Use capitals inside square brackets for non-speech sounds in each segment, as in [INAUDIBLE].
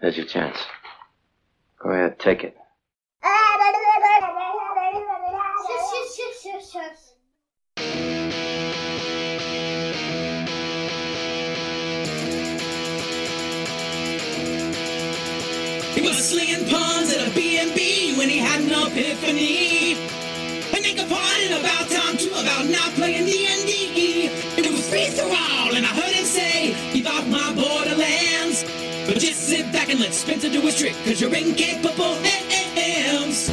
There's your chance. Go ahead, take it. Cause you're incapable hands.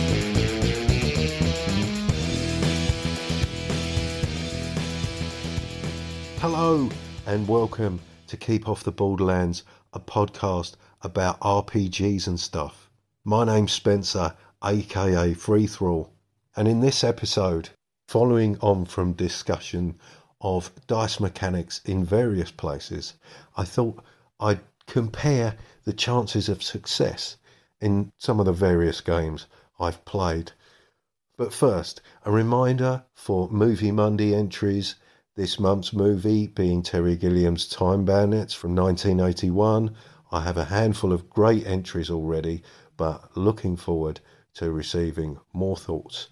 Hello and welcome to Keep Off the Borderlands, a podcast about RPGs and stuff. My name's Spencer, aka Free Thrall, and in this episode, following on from discussion of dice mechanics in various places, I thought I'd compare the chances of success in some of the various games I've played. But first, a reminder for Movie Monday entries this month's movie being Terry Gilliam's Time Bandits from 1981. I have a handful of great entries already, but looking forward to receiving more thoughts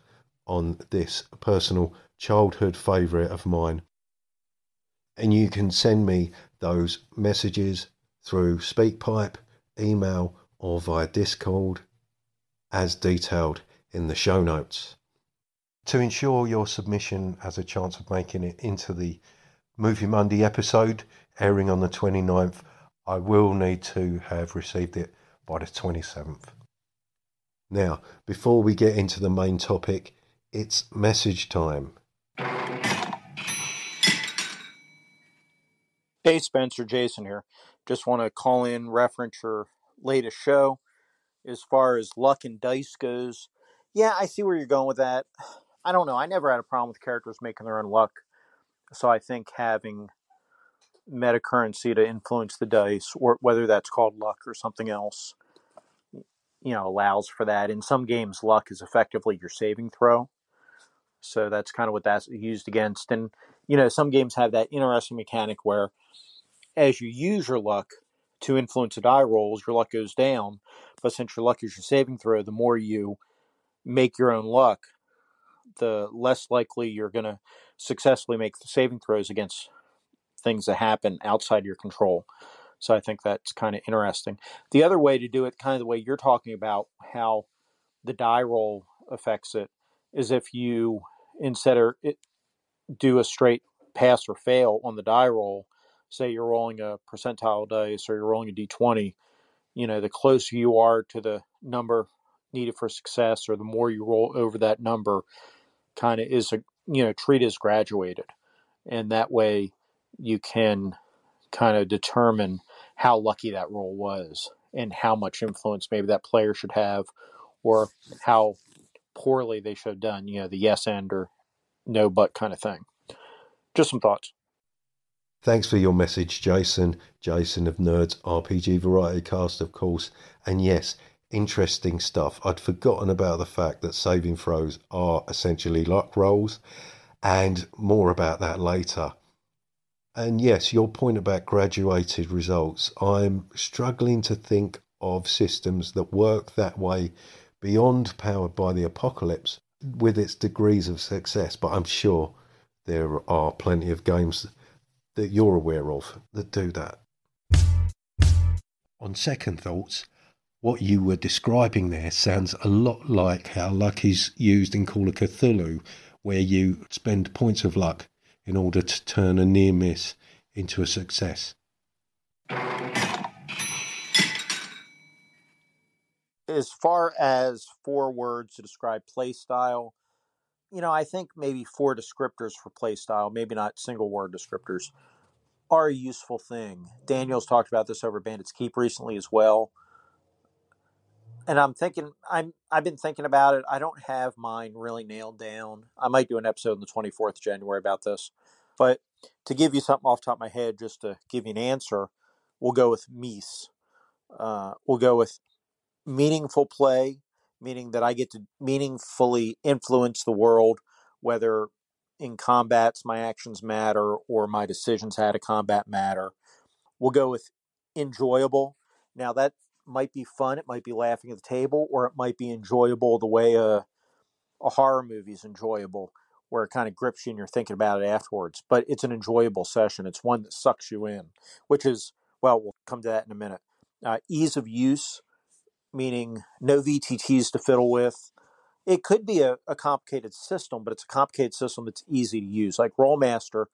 on this personal childhood favourite of mine. And you can send me those messages through SpeakPipe, email, or via Discord as detailed in the show notes. To ensure your submission has a chance of making it into the Movie Monday episode airing on the 29th, I will need to have received it by the 27th. Now, before we get into the main topic, it's message time. Hey Spencer, Jason here. Just want to call in reference your latest show. As far as luck and dice goes, yeah, I see where you're going with that. I don't know. I never had a problem with characters making their own luck. So I think having meta currency to influence the dice, or whether that's called luck or something else, you know, allows for that. In some games, luck is effectively your saving throw. So that's kind of what that's used against. And, you know, some games have that interesting mechanic where as you use your luck to influence the die rolls, your luck goes down. But since your luck is your saving throw, the more you make your own luck, the less likely you're going to successfully make the saving throws against things that happen outside your control. So I think that's kind of interesting. The other way to do it, kind of the way you're talking about how the die roll affects it, is if you instead of do a straight pass or fail on the die roll, say you're rolling a percentile dice or you're rolling a d20, you know, the closer you are to the number needed for success or the more you roll over that number kind of is a you know treat as graduated. And that way you can kind of determine how lucky that roll was and how much influence maybe that player should have or how poorly they should have done you know the yes and or no but kind of thing. Just some thoughts Thanks for your message, Jason. Jason of Nerds RPG Variety Cast, of course. And yes, interesting stuff. I'd forgotten about the fact that saving throws are essentially luck rolls, and more about that later. And yes, your point about graduated results, I'm struggling to think of systems that work that way beyond Powered by the Apocalypse with its degrees of success, but I'm sure there are plenty of games that you're aware of that do that. On second thoughts, what you were describing there sounds a lot like how luck is used in Call of Cthulhu, where you spend points of luck in order to turn a near miss into a success. as far as four words to describe play style you know i think maybe four descriptors for play style maybe not single word descriptors are a useful thing. Daniel's talked about this over bandits keep recently as well. And i'm thinking i'm i've been thinking about it. I don't have mine really nailed down. I might do an episode on the 24th of january about this. But to give you something off top of my head just to give you an answer we'll go with mies uh, we'll go with meaningful play, meaning that I get to meaningfully influence the world, whether in combats my actions matter or my decisions had a combat matter. We'll go with enjoyable. Now that might be fun, it might be laughing at the table, or it might be enjoyable the way a, a horror movie is enjoyable, where it kind of grips you and you're thinking about it afterwards. But it's an enjoyable session. It's one that sucks you in, which is, well, we'll come to that in a minute. Uh, ease of use, meaning no VTTs to fiddle with. It could be a, a complicated system, but it's a complicated system that's easy to use. Like Rolemaster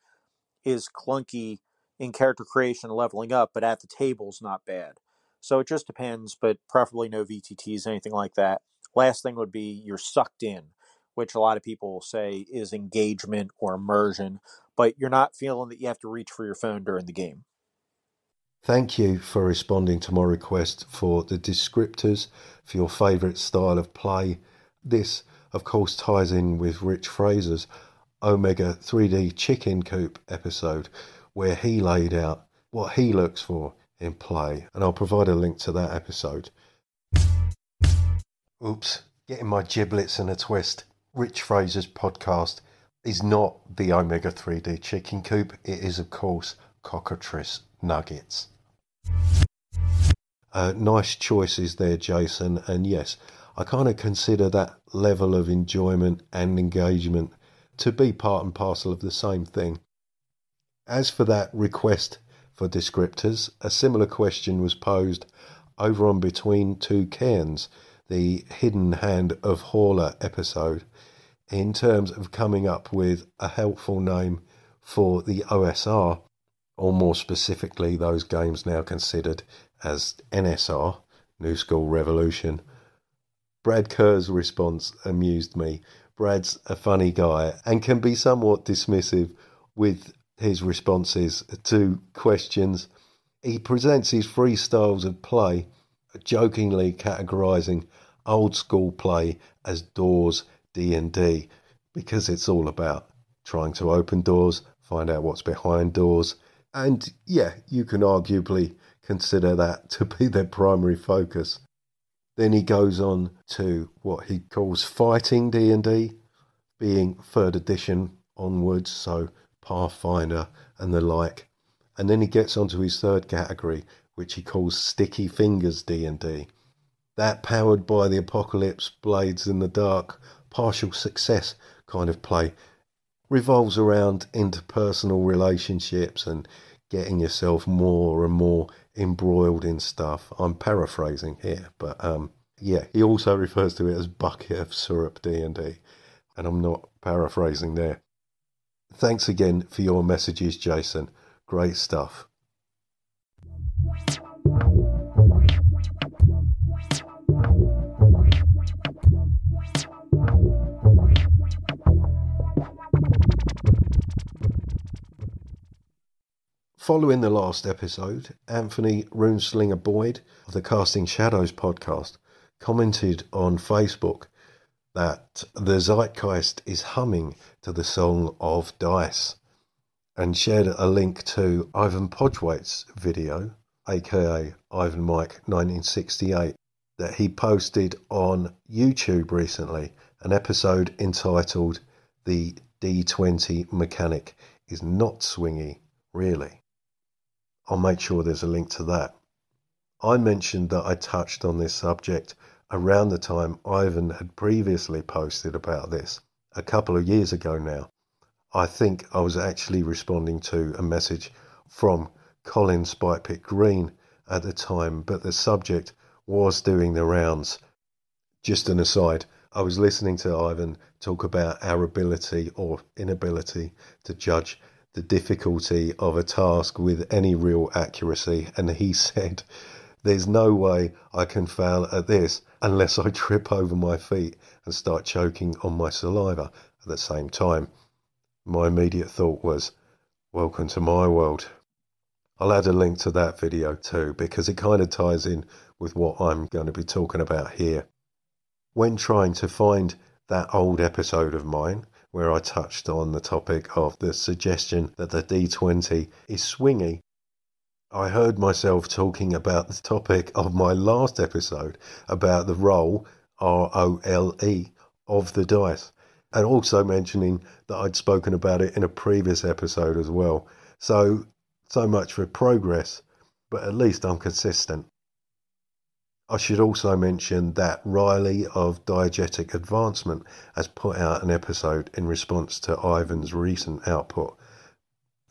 is clunky in character creation and leveling up, but at the table is not bad. So it just depends, but preferably no VTTs, anything like that. Last thing would be you're sucked in, which a lot of people say is engagement or immersion, but you're not feeling that you have to reach for your phone during the game. Thank you for responding to my request for the descriptors for your favourite style of play. This, of course, ties in with Rich Fraser's Omega 3D Chicken Coop episode, where he laid out what he looks for in play, and I'll provide a link to that episode. Oops, getting my giblets in a twist. Rich Fraser's podcast is not the Omega 3D Chicken Coop, it is, of course, Cockatrice Nuggets. Uh, nice choices there, Jason, and yes, I kind of consider that level of enjoyment and engagement to be part and parcel of the same thing. As for that request for descriptors, a similar question was posed over on Between Two Cairns, the Hidden Hand of Hauler episode, in terms of coming up with a helpful name for the OSR, or more specifically, those games now considered as NSR, New School Revolution. Brad Kerr's response amused me Brad's a funny guy and can be somewhat dismissive with his responses to questions. He presents his three styles of play, jokingly categorizing old school play as doors D&D because it's all about trying to open doors, find out what's behind doors, and yeah, you can arguably consider that to be their primary focus. Then he goes on to what he calls fighting D&D, being third edition onwards, so Pathfinder and the like. And then he gets onto his third category, which he calls Sticky Fingers D&D. That powered by the apocalypse, blades in the dark, partial success kind of play revolves around interpersonal relationships and getting yourself more and more embroiled in stuff. I'm paraphrasing here, but um, yeah, he also refers to it as bucket of syrup D and D, and I'm not paraphrasing there. Thanks again for your messages, Jason. Great stuff. Following the last episode, Anthony Runeslinger Boyd of the Casting Shadows podcast commented on Facebook that the zeitgeist is humming to the song of Dice and shared a link to Ivan Podgwaite's video, aka Ivan Mike 1968, that he posted on YouTube recently, an episode entitled The D20 Mechanic is Not Swingy, Really. I'll make sure there's a link to that. I mentioned that I touched on this subject around the time Ivan had previously posted about this, a couple of years ago now. I think I was actually responding to a message from Colin Spikepit Green at the time, but the subject was doing the rounds. Just an aside, I was listening to Ivan talk about our ability or inability to judge the difficulty of a task with any real accuracy, and he [LAUGHS] said, There's no way I can fail at this unless I trip over my feet and start choking on my saliva at the same time. My immediate thought was, Welcome to my world. I'll add a link to that video too because it kind of ties in with what I'm going to be talking about here. When trying to find that old episode of mine, where I touched on the topic of the suggestion that the D20 is swingy. I heard myself talking about the topic of my last episode about the role, R O L E, of the dice, and also mentioning that I'd spoken about it in a previous episode as well. So, so much for progress, but at least I'm consistent. I should also mention that Riley of Diegetic Advancement has put out an episode in response to Ivan's recent output.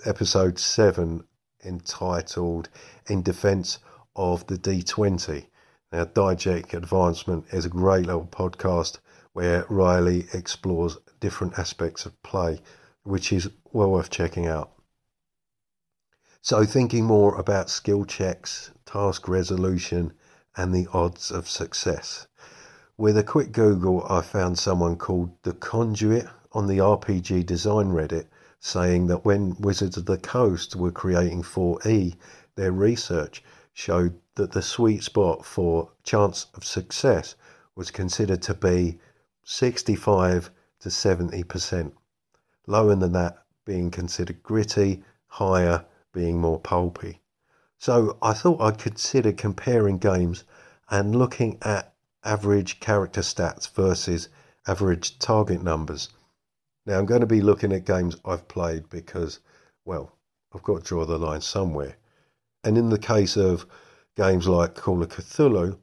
Episode 7 entitled In Defense of the D20. Now, Diegetic Advancement is a great little podcast where Riley explores different aspects of play, which is well worth checking out. So, thinking more about skill checks, task resolution, and the odds of success. With a quick Google, I found someone called The Conduit on the RPG Design Reddit saying that when Wizards of the Coast were creating 4E, their research showed that the sweet spot for chance of success was considered to be 65 to 70%. Lower than that being considered gritty, higher being more pulpy. So I thought I'd consider comparing games and looking at average character stats versus average target numbers. Now I'm going to be looking at games I've played because, well, I've got to draw the line somewhere. And in the case of games like Call of Cthulhu,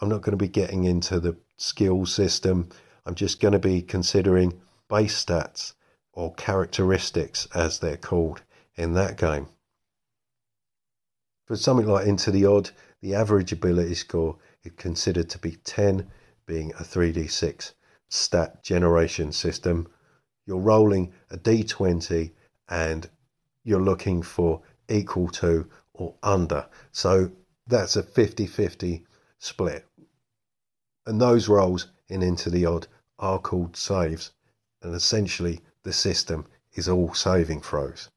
I'm not going to be getting into the skill system. I'm just going to be considering base stats or characteristics as they're called in that game. For something like Into the Odd, the average ability score is considered to be 10, being a 3d6 stat generation system. You're rolling a d20 and you're looking for equal to or under. So that's a 50 50 split. And those rolls in Into the Odd are called saves. And essentially, the system is all saving throws.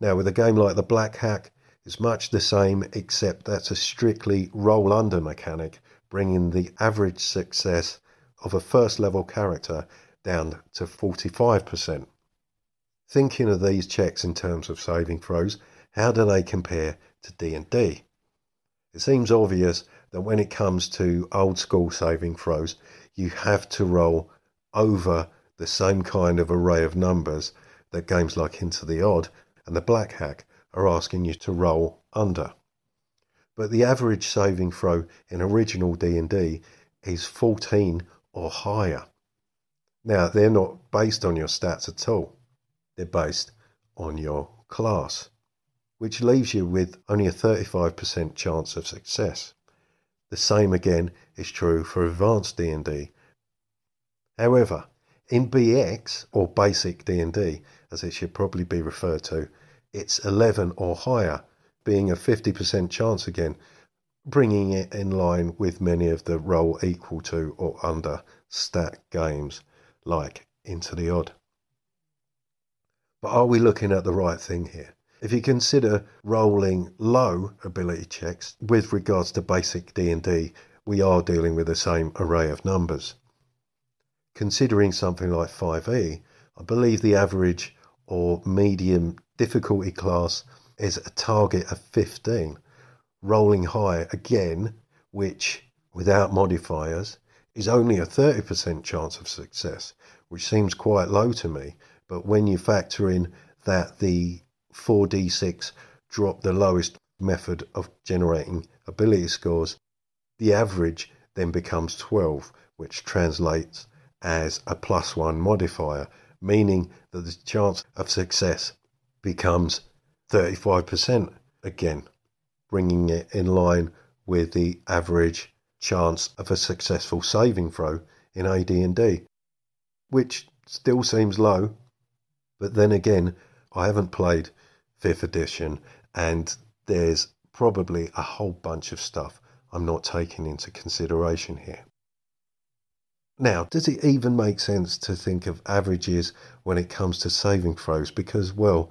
Now, with a game like the Black Hack, it's much the same, except that's a strictly roll under mechanic, bringing the average success of a first level character down to 45%. Thinking of these checks in terms of saving throws, how do they compare to D&D? It seems obvious that when it comes to old school saving throws, you have to roll over the same kind of array of numbers that games like Into the Odd and the Black Hack are asking you to roll under. But the average saving throw in original D&D is 14 or higher. Now, they're not based on your stats at all. They're based on your class, which leaves you with only a 35% chance of success. The same again is true for advanced D&D. However, in BX or basic D&D, as it should probably be referred to, it's 11 or higher, being a 50% chance again, bringing it in line with many of the roll equal to or under stat games like Into the Odd. But are we looking at the right thing here? If you consider rolling low ability checks with regards to basic D&D, we are dealing with the same array of numbers. Considering something like 5e, I believe the average or medium difficulty class is a target of 15. Rolling high again, which without modifiers is only a 30% chance of success, which seems quite low to me. But when you factor in that the 4d6 drop the lowest method of generating ability scores, the average then becomes 12, which translates as a plus one modifier, meaning that the chance of success becomes 35% again, bringing it in line with the average chance of a successful saving throw in AD&D, which still seems low, but then again, I haven't played 5th edition and there's probably a whole bunch of stuff I'm not taking into consideration here. Now, does it even make sense to think of averages when it comes to saving throws? Because, well,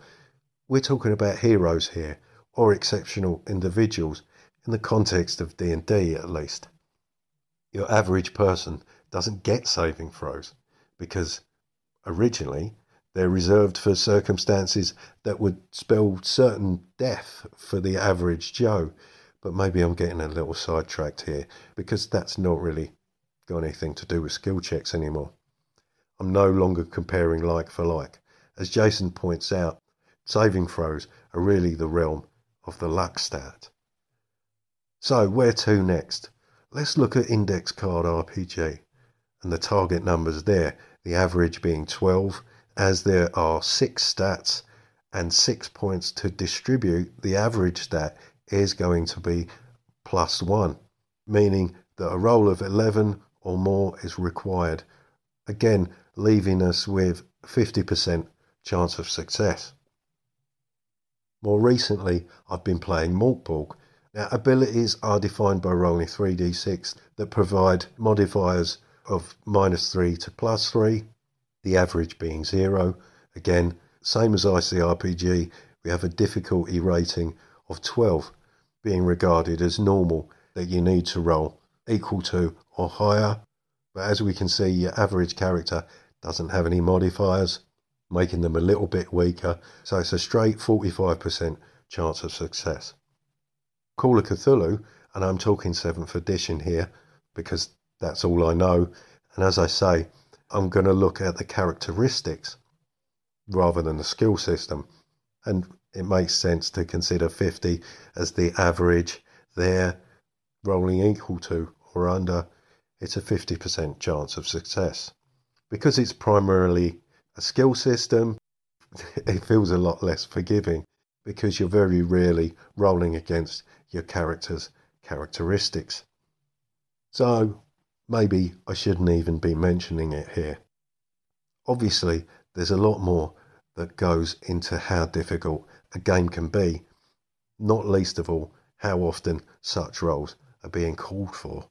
we're talking about heroes here, or exceptional individuals, in the context of D&D at least. Your average person doesn't get saving throws because originally they're reserved for circumstances that would spell certain death for the average Joe. But maybe I'm getting a little sidetracked here because that's not really got anything to do with skill checks anymore. I'm no longer comparing like for like. As Jason points out, saving throws are really the realm of the luck stat. So, where to next? let's look at Index Card RPG and the target numbers there, the average being 12, as there are six stats and six points to distribute, the average stat is going to be plus one, meaning that a roll of 11 or more is required. Again, leaving us with 50% chance of success. More recently, I've been playing Mörk Borg. Now, abilities are defined by rolling 3d6 that provide modifiers of minus 3 to plus 3, the average being 0. Again, same as ICRPG, we have a difficulty rating of 12, being regarded as normal that you need to roll equal to or higher. But as we can see, your average character doesn't have any modifiers, making them a little bit weaker. So it's a straight 45% chance of success. Call of Cthulhu, and I'm talking 7th edition here because that's all I know. And as I say, I'm going to look at the characteristics rather than the skill system. And it makes sense to consider 50 as the average there, rolling equal to or under. It's a 50% chance of success. Because it's primarily a skill system, [LAUGHS] it feels a lot less forgiving because you're very rarely rolling against your character's characteristics. So maybe I shouldn't even be mentioning it here. Obviously, there's a lot more that goes into how difficult a game can be, not least of all how often such rolls are being called for.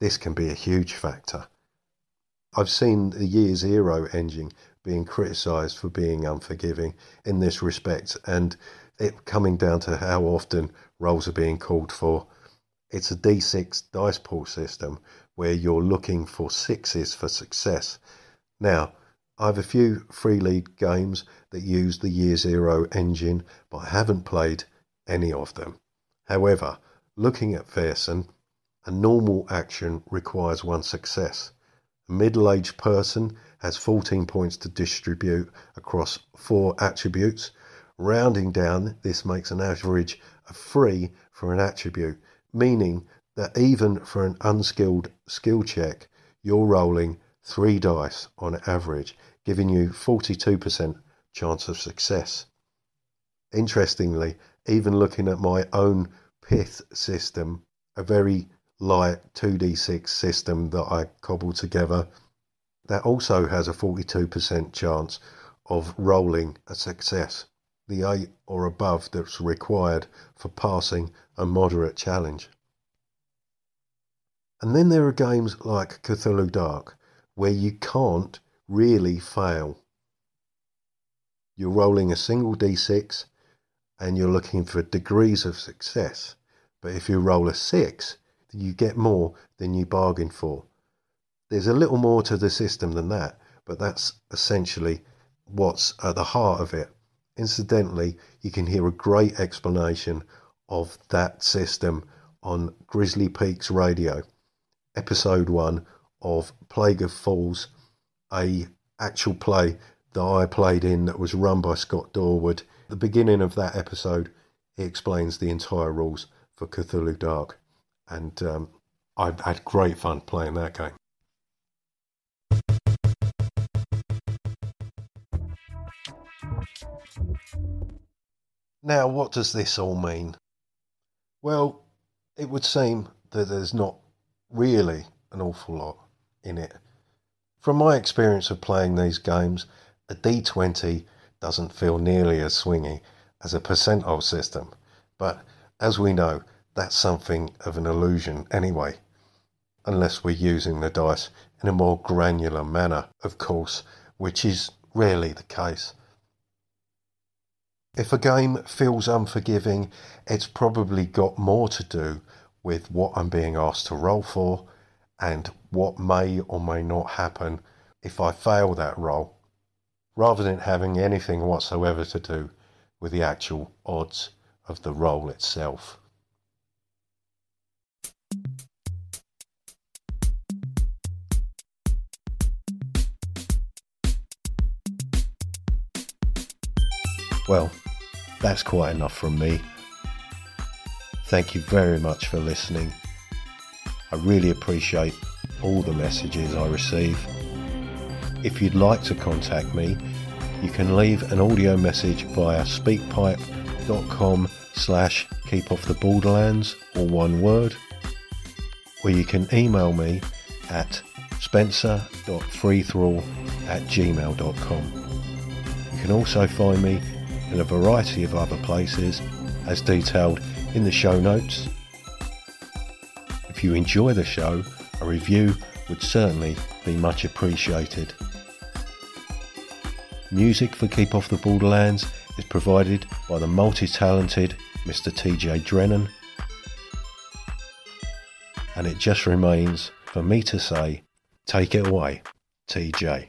This can be a huge factor. I've seen the Year Zero engine being criticised for being unforgiving in this respect, and it coming down to how often rolls are being called for. It's a D6 dice pool system where you're looking for sixes for success. Now, I have a few free league games that use the Year Zero engine, but I haven't played any of them. However, looking at Vaesen, a normal action requires one success. A middle aged person has 14 points to distribute across four attributes. Rounding down, this makes an average of three for an attribute, meaning that even for an unskilled skill check, you're rolling three dice on average, giving you 42% chance of success. Interestingly, even looking at my own pith system, a very light 2d6 system that I cobbled together that also has a 42% chance of rolling a success, the 8 or above that's required for passing a moderate challenge. And then there are games like Cthulhu Dark where you can't really fail. You're rolling a single d6 and you're looking for degrees of success. But if you roll a 6, you get more than you bargained for. There's a little more to the system than that, but that's essentially what's at the heart of it. Incidentally, you can hear a great explanation of that system on Grizzly Peaks Radio, episode 1 of Plague of Fools, a actual play that I played in that was run by Scott Dorward. At the beginning of that episode, he explains the entire rules for Cthulhu Dark and um, I had great fun playing that game. Now, what does this all mean? Well, it would seem that there's not really an awful lot in it. From my experience of playing these games, a D20 doesn't feel nearly as swingy as a percentile system, but as we know, that's something of an illusion anyway, unless we're using the dice in a more granular manner, of course, which is rarely the case. If a game feels unforgiving, it's probably got more to do with what I'm being asked to roll for and what may or may not happen if I fail that roll, rather than having anything whatsoever to do with the actual odds of the roll itself. Well, that's quite enough from me. Thank you very much for listening. I really appreciate all the messages I receive. If you'd like to contact me, you can leave an audio message via speakpipe.com slash keep off the borderlands or one word, or you can email me at spencer.freethrall at gmail.com. You can also find me in a variety of other places as detailed in the show notes. If you enjoy the show, a review would certainly be much appreciated. Music for Keep Off the Borderlands is provided by the multi talented Mr. TJ Drennon. And it just remains for me to say, take it away, TJ.